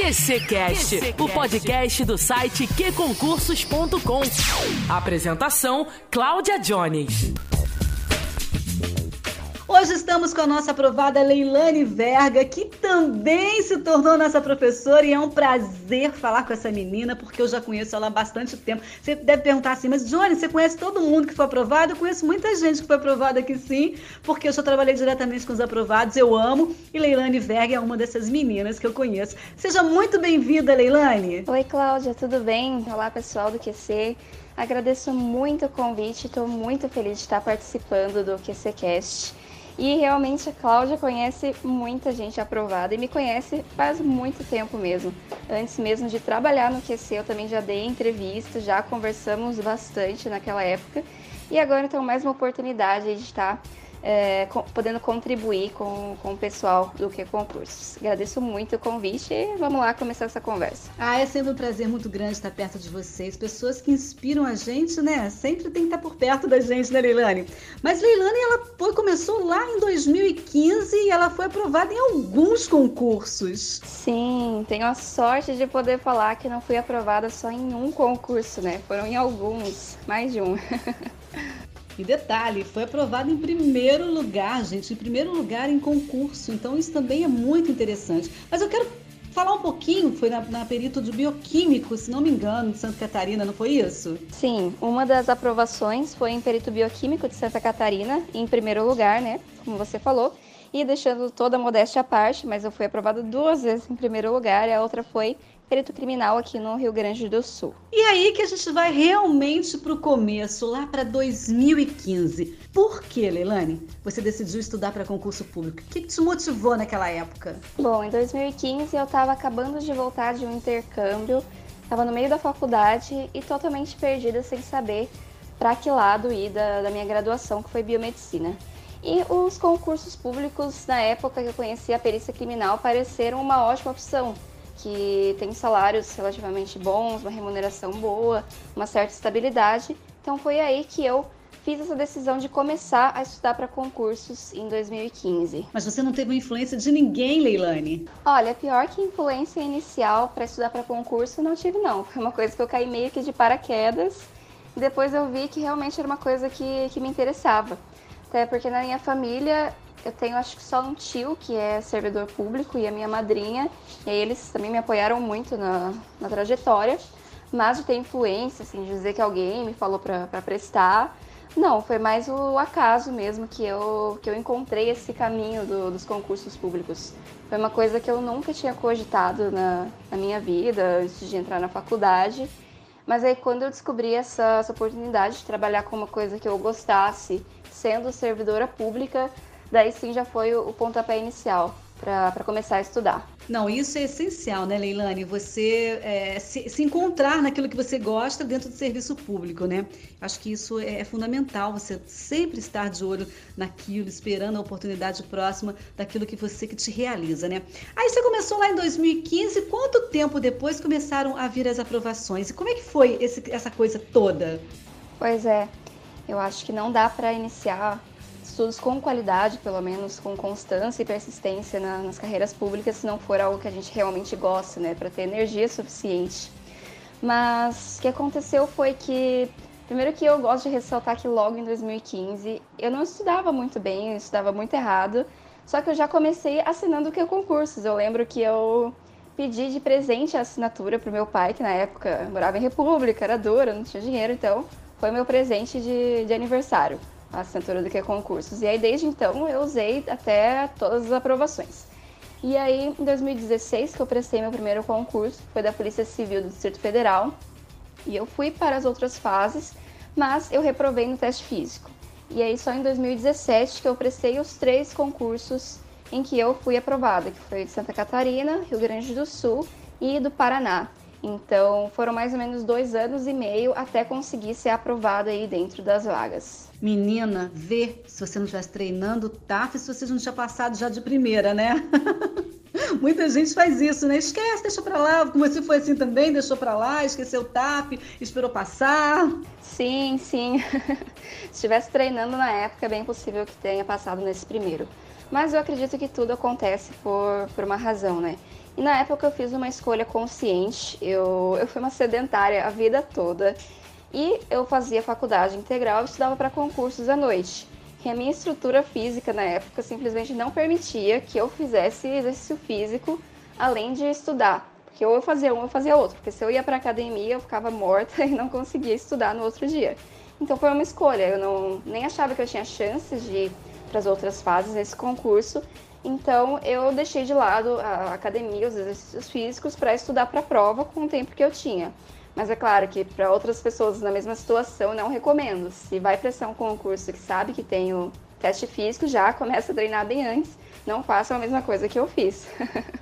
QCcast, o podcast do site qconcursos.com. Apresentação: Cláudia Jones. Hoje estamos com a nossa aprovada Leilane Verga, que também se tornou nossa professora e é um prazer falar com essa menina, porque eu já conheço ela há bastante tempo. Você deve perguntar assim, mas Johnny, você conhece todo mundo que foi aprovado? Eu conheço muita gente que foi aprovada aqui sim, porque eu já trabalhei diretamente com os aprovados, eu amo, e Leilane Verga é uma dessas meninas que eu conheço. Seja muito bem-vinda, Leilane. Oi, Cláudia, tudo bem? Olá, pessoal do QC. Agradeço muito o convite, estou muito feliz de estar participando do QCCast. E realmente a Cláudia conhece muita gente aprovada e me conhece faz muito tempo mesmo. Antes mesmo de trabalhar no QC, eu também já dei entrevista, já conversamos bastante naquela época. E agora então mais uma oportunidade de estar é, com, podendo contribuir com, com o pessoal do que concursos. Agradeço muito o convite e vamos lá começar essa conversa. Ah, é sempre um prazer muito grande estar perto de vocês, pessoas que inspiram a gente, né? Sempre tem que estar por perto da gente, né, Leilane? Mas Leilane, ela foi, começou lá em 2015 e ela foi aprovada em alguns concursos. Sim, tenho a sorte de poder falar que não fui aprovada só em um concurso, né? Foram em alguns, mais de um. E detalhe, foi aprovado em primeiro lugar, gente, em primeiro lugar em concurso. Então isso também é muito interessante. Mas eu quero falar um pouquinho, foi na, na perito de bioquímico, se não me engano, de Santa Catarina, não foi isso? Sim, uma das aprovações foi em perito bioquímico de Santa Catarina, em primeiro lugar, né? Como você falou. E deixando toda a modéstia à parte, mas eu fui aprovada duas vezes em primeiro lugar, e a outra foi perito criminal aqui no Rio Grande do Sul. E aí que a gente vai realmente para o começo, lá para 2015. Por que, Leilane, você decidiu estudar para concurso público? O que, que te motivou naquela época? Bom, em 2015 eu estava acabando de voltar de um intercâmbio, estava no meio da faculdade e totalmente perdida sem saber para que lado ir da, da minha graduação, que foi biomedicina. E os concursos públicos, na época que eu conheci a perícia criminal, pareceram uma ótima opção, que tem salários relativamente bons, uma remuneração boa, uma certa estabilidade. Então foi aí que eu fiz essa decisão de começar a estudar para concursos em 2015. Mas você não teve influência de ninguém, Leilane? Olha, pior que influência inicial para estudar para concurso não tive não. Foi uma coisa que eu caí meio que de paraquedas e depois eu vi que realmente era uma coisa que, que me interessava. Até porque na minha família eu tenho acho que só um tio que é servidor público e a minha madrinha. E eles também me apoiaram muito na, na trajetória. Mas de ter influência, assim, de dizer que alguém me falou para prestar. Não, foi mais o acaso mesmo que eu, que eu encontrei esse caminho do, dos concursos públicos. Foi uma coisa que eu nunca tinha cogitado na, na minha vida, antes de entrar na faculdade. Mas aí quando eu descobri essa, essa oportunidade de trabalhar com uma coisa que eu gostasse, sendo servidora pública, daí sim já foi o, pontapé inicial para começar a estudar. Não, isso é essencial, né, Leilane? Você é, se, se, encontrar naquilo que você gosta dentro do serviço público, né? Acho que isso é, é, fundamental, você sempre estar de olho naquilo, esperando a oportunidade próxima daquilo que você que te realiza, né? Aí você começou lá em 2015, quanto tempo depois começaram a vir as aprovações? E como é que foi esse, essa coisa toda? Pois é, eu acho que não dá para iniciar estudos com qualidade, pelo menos com constância e persistência na, nas carreiras públicas, se não for algo que a gente realmente gosta, né, para ter energia suficiente. Mas o que aconteceu foi que, primeiro que eu gosto de ressaltar que logo em 2015 eu não estudava muito bem, eu estudava muito errado, só que eu já comecei assinando que concursos. Eu lembro que eu pedi de presente a assinatura para o meu pai, que na época morava em República, era dura, não tinha dinheiro, então foi meu presente de, de aniversário a assinatura do que é concursos. E aí, desde então, eu usei até todas as aprovações. E aí, em 2016, que eu prestei meu primeiro concurso, foi da Polícia Civil do Distrito Federal. E eu fui para as outras fases, mas eu reprovei no teste físico. E aí, só em 2017 que eu prestei os três concursos em que eu fui aprovada, que foi de Santa Catarina, Rio Grande do Sul e do Paraná. Então, foram mais ou menos dois anos e meio até conseguir ser aprovada aí dentro das vagas. Menina, vê se você não estivesse treinando TAF, se você não tinha passado já de primeira, né? Muita gente faz isso, né? Esquece, deixa pra lá. Como você foi assim também, deixou pra lá, esqueceu o TAP, esperou passar. Sim, sim. se estivesse treinando na época, é bem possível que tenha passado nesse primeiro. Mas eu acredito que tudo acontece por, por uma razão, né? E na época eu fiz uma escolha consciente. Eu, eu fui uma sedentária a vida toda. E eu fazia faculdade integral e estudava para concursos à noite. E a minha estrutura física na época simplesmente não permitia que eu fizesse exercício físico além de estudar. Porque ou eu fazia um ou eu fazia outro. Porque se eu ia para academia eu ficava morta e não conseguia estudar no outro dia. Então foi uma escolha. Eu não nem achava que eu tinha chances de ir para as outras fases nesse concurso. Então eu deixei de lado a academia, os exercícios físicos para estudar para a prova com o tempo que eu tinha. Mas é claro que para outras pessoas na mesma situação não recomendo. Se vai prestar um concurso que sabe que tem o teste físico, já começa a treinar bem antes. Não faça a mesma coisa que eu fiz.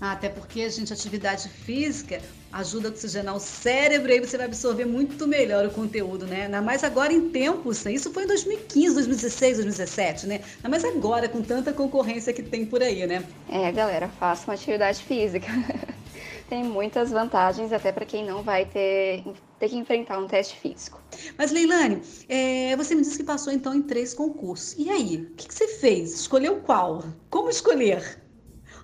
Ah, até porque, gente, atividade física ajuda a oxigenar o cérebro e aí você vai absorver muito melhor o conteúdo, né? Ainda mais agora em tempos, né? isso foi em 2015, 2016, 2017, né? Ainda mais agora com tanta concorrência que tem por aí, né? É, galera, faça uma atividade física. tem muitas vantagens até para quem não vai ter, ter que enfrentar um teste físico. Mas, Leilane, é, você me disse que passou então em três concursos. E aí, o que, que você fez? Escolheu qual? Como escolher?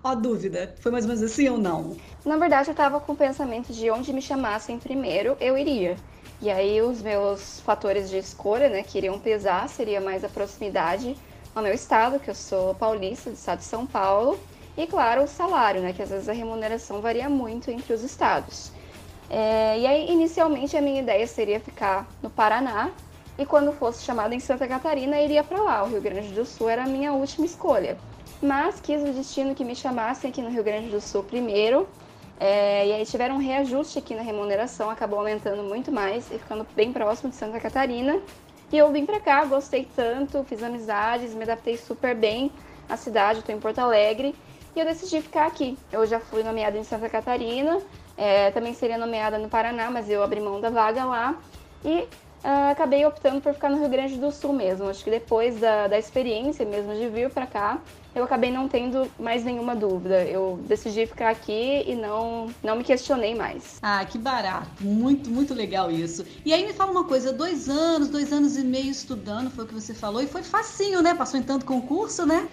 Ó, dúvida, foi mais ou menos assim ou não? Na verdade, eu estava com o pensamento de onde me chamassem primeiro, eu iria. E aí, os meus fatores de escolha, né, que iriam pesar, seria mais a proximidade ao meu estado, que eu sou paulista, do estado de São Paulo, e, claro, o salário, né, que às vezes a remuneração varia muito entre os estados. É, e aí, inicialmente, a minha ideia seria ficar no Paraná, e quando fosse chamada em Santa Catarina, iria para lá. O Rio Grande do Sul era a minha última escolha mas quis o destino que me chamassem aqui no Rio Grande do Sul primeiro. É, e aí tiveram um reajuste aqui na remuneração, acabou aumentando muito mais e ficando bem próximo de Santa Catarina. E eu vim para cá, gostei tanto, fiz amizades, me adaptei super bem à cidade, estou em Porto Alegre e eu decidi ficar aqui. Eu já fui nomeada em Santa Catarina, é, também seria nomeada no Paraná, mas eu abri mão da vaga lá e uh, acabei optando por ficar no Rio Grande do Sul mesmo. Acho que depois da, da experiência mesmo de vir para cá, eu acabei não tendo mais nenhuma dúvida. Eu decidi ficar aqui e não, não me questionei mais. Ah, que barato. Muito, muito legal isso. E aí me fala uma coisa, dois anos, dois anos e meio estudando, foi o que você falou, e foi facinho, né? Passou em tanto concurso, né?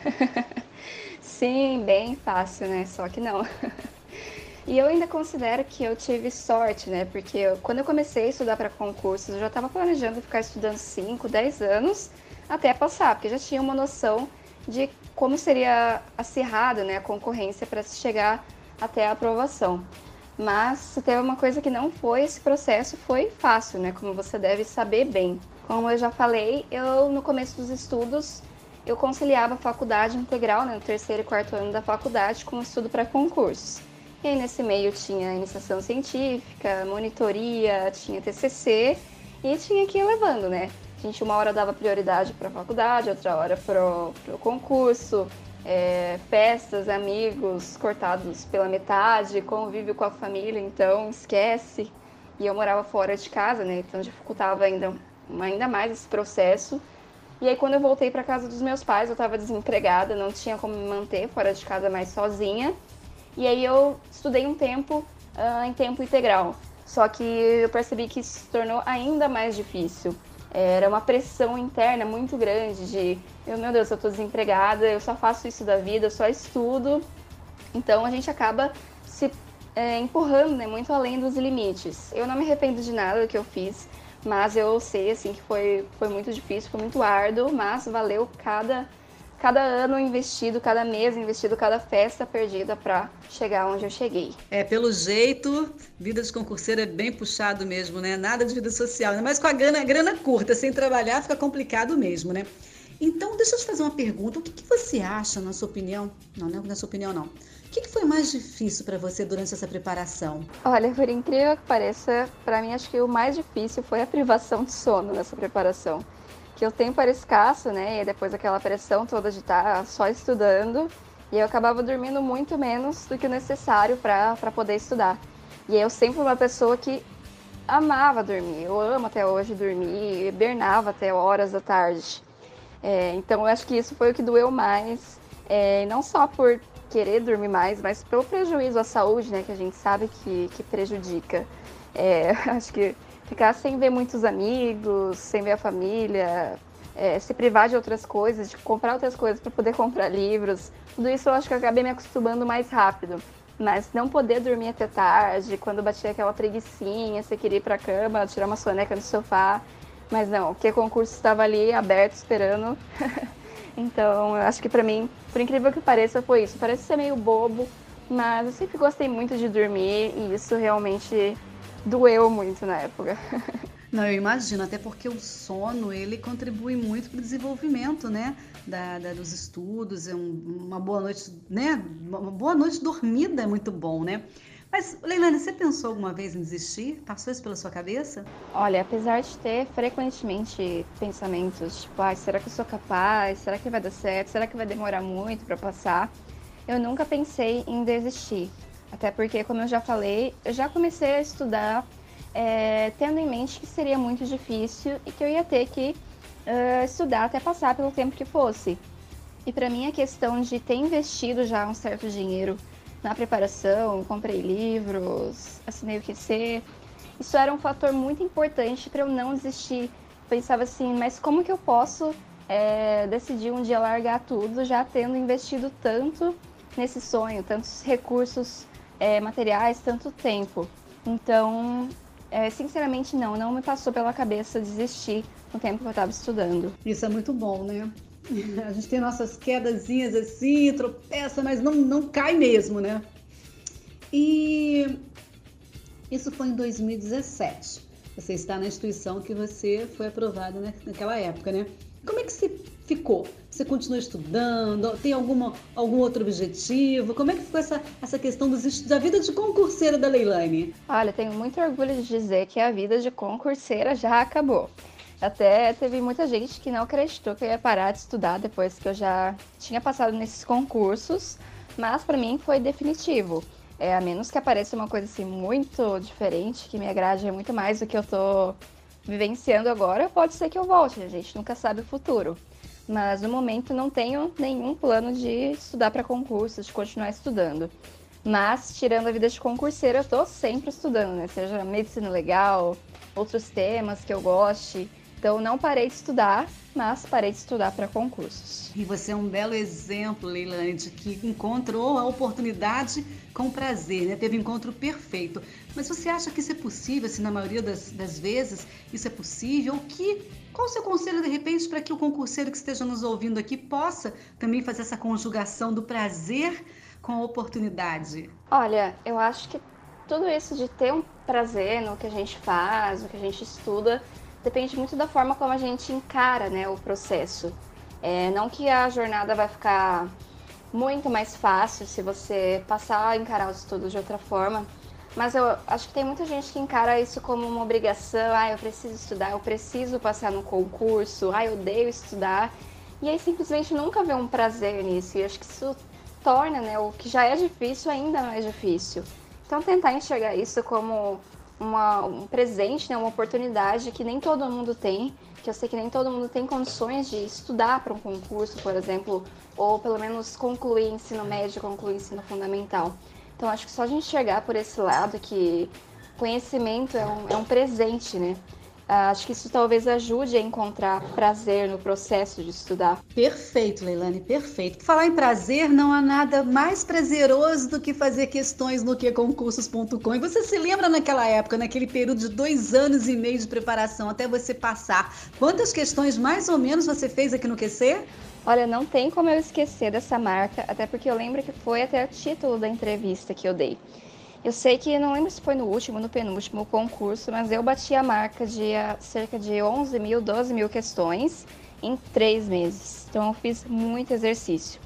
Sim, bem fácil, né? Só que não. E eu ainda considero que eu tive sorte, né? Porque eu, quando eu comecei a estudar para concursos, eu já estava planejando ficar estudando 5, 10 anos até passar, porque já tinha uma noção de como seria acirrada né, a concorrência para se chegar até a aprovação. Mas se teve uma coisa que não foi, esse processo foi fácil, né? Como você deve saber bem. Como eu já falei, eu no começo dos estudos eu conciliava a faculdade integral, né, no terceiro e quarto ano da faculdade, com o estudo para concursos. E aí nesse meio tinha iniciação científica, monitoria, tinha TCC e tinha que ir levando, né? A gente uma hora dava prioridade para a faculdade, outra hora para o concurso, é, festas, amigos cortados pela metade, convívio com a família, então esquece. E eu morava fora de casa, né? Então dificultava ainda, ainda mais esse processo. E aí quando eu voltei para casa dos meus pais, eu estava desempregada, não tinha como me manter fora de casa mais sozinha. E aí eu estudei um tempo uh, em tempo integral. Só que eu percebi que isso se tornou ainda mais difícil. Era uma pressão interna muito grande de, meu Deus, eu estou desempregada, eu só faço isso da vida, eu só estudo. Então a gente acaba se é, empurrando né, muito além dos limites. Eu não me arrependo de nada do que eu fiz, mas eu sei assim que foi, foi muito difícil, foi muito árduo, mas valeu cada cada ano investido, cada mês investido, cada festa perdida para chegar onde eu cheguei. É, pelo jeito, vida de concurseiro é bem puxado mesmo, né? Nada de vida social, mas com a grana, grana curta, sem trabalhar, fica complicado mesmo, né? Então, deixa eu te fazer uma pergunta. O que, que você acha, na sua opinião? Não, não é na sua opinião, não. O que, que foi mais difícil para você durante essa preparação? Olha, por incrível que pareça, para mim acho que o mais difícil foi a privação de sono nessa preparação que o tempo era escasso, né? E depois aquela pressão toda de estar só estudando. E eu acabava dormindo muito menos do que o necessário para poder estudar. E eu sempre uma pessoa que amava dormir. Eu amo até hoje dormir, hibernava até horas da tarde. É, então eu acho que isso foi o que doeu mais. É, não só por querer dormir mais, mas pelo prejuízo à saúde, né? Que a gente sabe que, que prejudica. É, acho que ficar sem ver muitos amigos, sem ver a família, é, se privar de outras coisas, de comprar outras coisas para poder comprar livros. Tudo isso eu acho que eu acabei me acostumando mais rápido. Mas não poder dormir até tarde, quando batia aquela preguiçinha, você queria ir pra cama, tirar uma soneca no sofá. Mas não, porque o concurso estava ali aberto, esperando. então, eu acho que para mim, por incrível que pareça, foi isso. Parece ser meio bobo, mas eu sempre gostei muito de dormir e isso realmente doeu muito na época. Não, eu imagino, até porque o sono ele contribui muito para o desenvolvimento, né, da, da dos estudos. É um, uma boa noite, né, uma boa noite dormida é muito bom, né? Mas, Leilane, você pensou alguma vez em desistir? Passou isso pela sua cabeça? Olha, apesar de ter frequentemente pensamentos, tipo, ah, será que eu sou capaz? Será que vai dar certo? Será que vai demorar muito para passar? Eu nunca pensei em desistir. Até porque, como eu já falei, eu já comecei a estudar é, tendo em mente que seria muito difícil e que eu ia ter que uh, estudar até passar pelo tempo que fosse. E para mim a questão de ter investido já um certo dinheiro na preparação, comprei livros, assinei o QC, isso era um fator muito importante para eu não desistir. Pensava assim, mas como que eu posso é, decidir um dia largar tudo já tendo investido tanto nesse sonho, tantos recursos é, materiais, tanto tempo? Então, é, sinceramente, não, não me passou pela cabeça desistir no tempo que eu estava estudando. Isso é muito bom, né? A gente tem nossas quedazinhas assim, tropeça, mas não, não cai mesmo, né? E isso foi em 2017. Você está na instituição que você foi aprovado né, naquela época, né? Como é que você ficou? Você continua estudando? Tem alguma, algum outro objetivo? Como é que ficou essa, essa questão dos, da vida de concurseira da Leilane? Olha, tenho muito orgulho de dizer que a vida de concurseira já acabou. Até teve muita gente que não acreditou que eu ia parar de estudar depois que eu já tinha passado nesses concursos, mas para mim foi definitivo. É, a menos que apareça uma coisa assim muito diferente, que me agrade muito mais do que eu tô vivenciando agora, pode ser que eu volte, a gente nunca sabe o futuro. Mas no momento não tenho nenhum plano de estudar para concursos, de continuar estudando. Mas, tirando a vida de concurseira, eu tô sempre estudando, né? Seja medicina legal, outros temas que eu goste. Então, não parei de estudar, mas parei de estudar para concursos. E você é um belo exemplo, Leilane, de que encontrou a oportunidade com prazer, né? Teve um encontro perfeito. Mas você acha que isso é possível, assim, na maioria das, das vezes, isso é possível? Que, qual o seu conselho, de repente, para que o concurseiro que esteja nos ouvindo aqui possa também fazer essa conjugação do prazer com a oportunidade? Olha, eu acho que tudo isso de ter um prazer no que a gente faz, no que a gente estuda, depende muito da forma como a gente encara né, o processo. É, não que a jornada vai ficar muito mais fácil se você passar a encarar os estudos de outra forma, mas eu acho que tem muita gente que encara isso como uma obrigação. Ah, eu preciso estudar, eu preciso passar no concurso, ah, eu odeio estudar. E aí simplesmente nunca vê um prazer nisso. E acho que isso torna né, o que já é difícil ainda mais difícil. Então tentar enxergar isso como uma, um presente, né, uma oportunidade que nem todo mundo tem, que eu sei que nem todo mundo tem condições de estudar para um concurso, por exemplo, ou pelo menos concluir ensino médio, concluir ensino fundamental. Então acho que só a gente enxergar por esse lado que conhecimento é um, é um presente, né? Ah, acho que isso talvez ajude a encontrar prazer no processo de estudar. Perfeito, Leilane, perfeito. Falar em prazer, não há nada mais prazeroso do que fazer questões no QConcursos.com. E você se lembra naquela época, naquele período de dois anos e meio de preparação até você passar, quantas questões mais ou menos você fez aqui no QC? Olha, não tem como eu esquecer dessa marca, até porque eu lembro que foi até o título da entrevista que eu dei. Eu sei que, não lembro se foi no último no penúltimo concurso, mas eu bati a marca de ah, cerca de 11 mil, 12 mil questões em três meses. Então eu fiz muito exercício.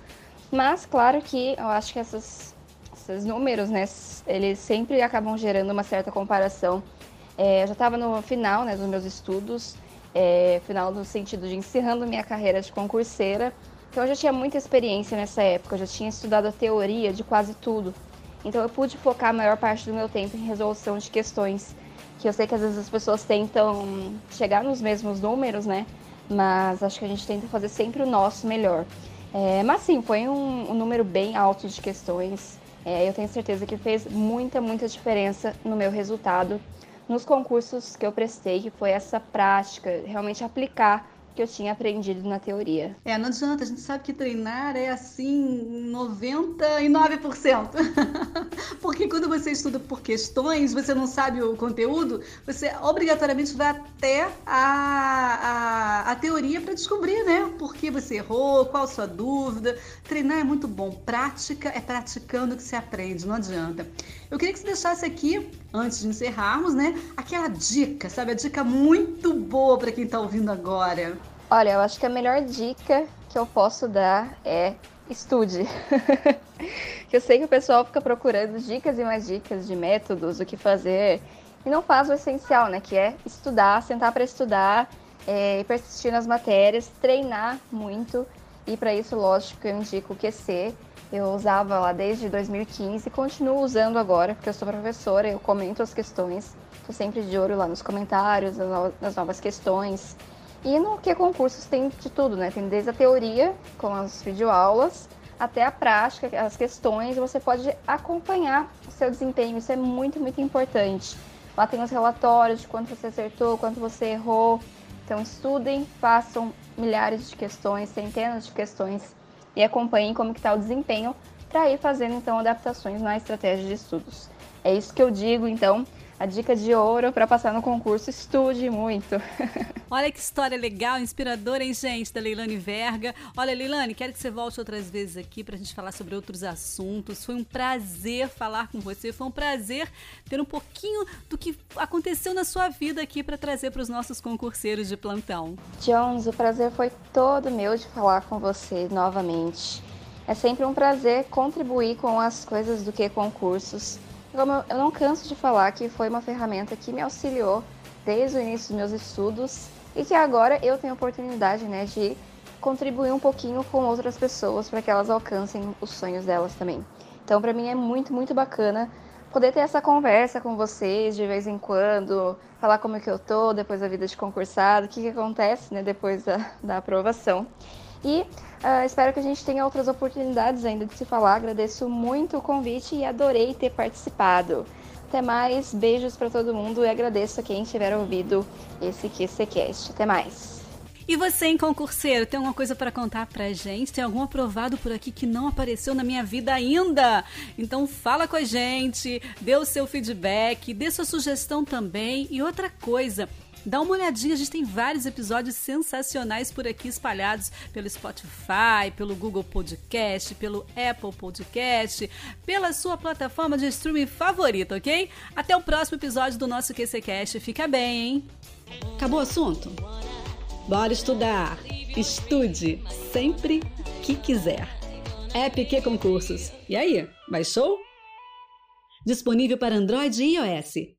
Mas, claro que eu acho que essas, esses números, né, eles sempre acabam gerando uma certa comparação. É, eu já estava no final né, dos meus estudos, é, final no sentido de encerrando minha carreira de concurseira. Então eu já tinha muita experiência nessa época, eu já tinha estudado a teoria de quase tudo. Então eu pude focar a maior parte do meu tempo em resolução de questões que eu sei que às vezes as pessoas tentam chegar nos mesmos números, né? Mas acho que a gente tenta fazer sempre o nosso melhor. É, mas sim, foi um, um, número bem alto de questões. É, eu tenho certeza que fez muita, muita diferença no meu resultado nos concursos que eu prestei, que foi essa prática, realmente aplicar que eu tinha aprendido na teoria. É, não adianta, a gente sabe que treinar é assim 99%. Porque quando você estuda por questões, você não sabe o conteúdo, você obrigatoriamente vai até a, a, a teoria para descobrir, né? Por que você errou, qual a sua dúvida. Treinar é muito bom, prática é praticando que se aprende, não adianta. Eu queria que você deixasse aqui, antes de encerrarmos, né, aquela dica, sabe? A dica muito boa para quem está ouvindo agora. Olha, eu acho que a melhor dica que eu posso dar é estude. eu sei que o pessoal fica procurando dicas e mais dicas de métodos, o que fazer, e não faz o essencial, né? Que é estudar, sentar para estudar, é, persistir nas matérias, treinar muito. E para isso, lógico, eu indico o QC. Eu usava lá desde 2015 e continuo usando agora, porque eu sou professora, eu comento as questões. Estou sempre de olho lá nos comentários, nas novas questões. E no que concursos tem de tudo, né? Tem desde a teoria, com as videoaulas, até a prática, as questões, você pode acompanhar o seu desempenho. Isso é muito, muito importante. Lá tem os relatórios de quanto você acertou, quanto você errou. Então estudem, façam milhares de questões, centenas de questões e acompanhem como está o desempenho para ir fazendo então adaptações na estratégia de estudos. É isso que eu digo, então, a dica de ouro para passar no concurso, estude muito. Olha que história legal, inspiradora, hein, gente, da Leilane Verga. Olha, Leilane, quero que você volte outras vezes aqui para a gente falar sobre outros assuntos. Foi um prazer falar com você, foi um prazer ter um pouquinho do que aconteceu na sua vida aqui para trazer para os nossos concurseiros de plantão. Jones, o prazer foi todo meu de falar com você novamente. É sempre um prazer contribuir com as coisas do que concursos. Como eu não canso de falar que foi uma ferramenta que me auxiliou desde o início dos meus estudos e que agora eu tenho a oportunidade né, de contribuir um pouquinho com outras pessoas para que elas alcancem os sonhos delas também. Então, para mim é muito, muito bacana poder ter essa conversa com vocês de vez em quando, falar como é que eu tô depois da vida de concursado, o que, que acontece né, depois da, da aprovação. E uh, espero que a gente tenha outras oportunidades ainda de se falar. Agradeço muito o convite e adorei ter participado. Até mais, beijos para todo mundo e agradeço a quem tiver ouvido esse QCCast. Até mais. E você, em concurseiro, tem alguma coisa para contar pra gente? Tem algum aprovado por aqui que não apareceu na minha vida ainda? Então fala com a gente, dê o seu feedback, dê sua sugestão também. E outra coisa, Dá uma olhadinha, a gente tem vários episódios sensacionais por aqui espalhados pelo Spotify, pelo Google Podcast, pelo Apple Podcast, pela sua plataforma de streaming favorita, ok? Até o próximo episódio do nosso QCCast. Fica bem, hein? Acabou o assunto? Bora estudar! Estude sempre que quiser. Que Concursos. E aí, baixou? Disponível para Android e iOS.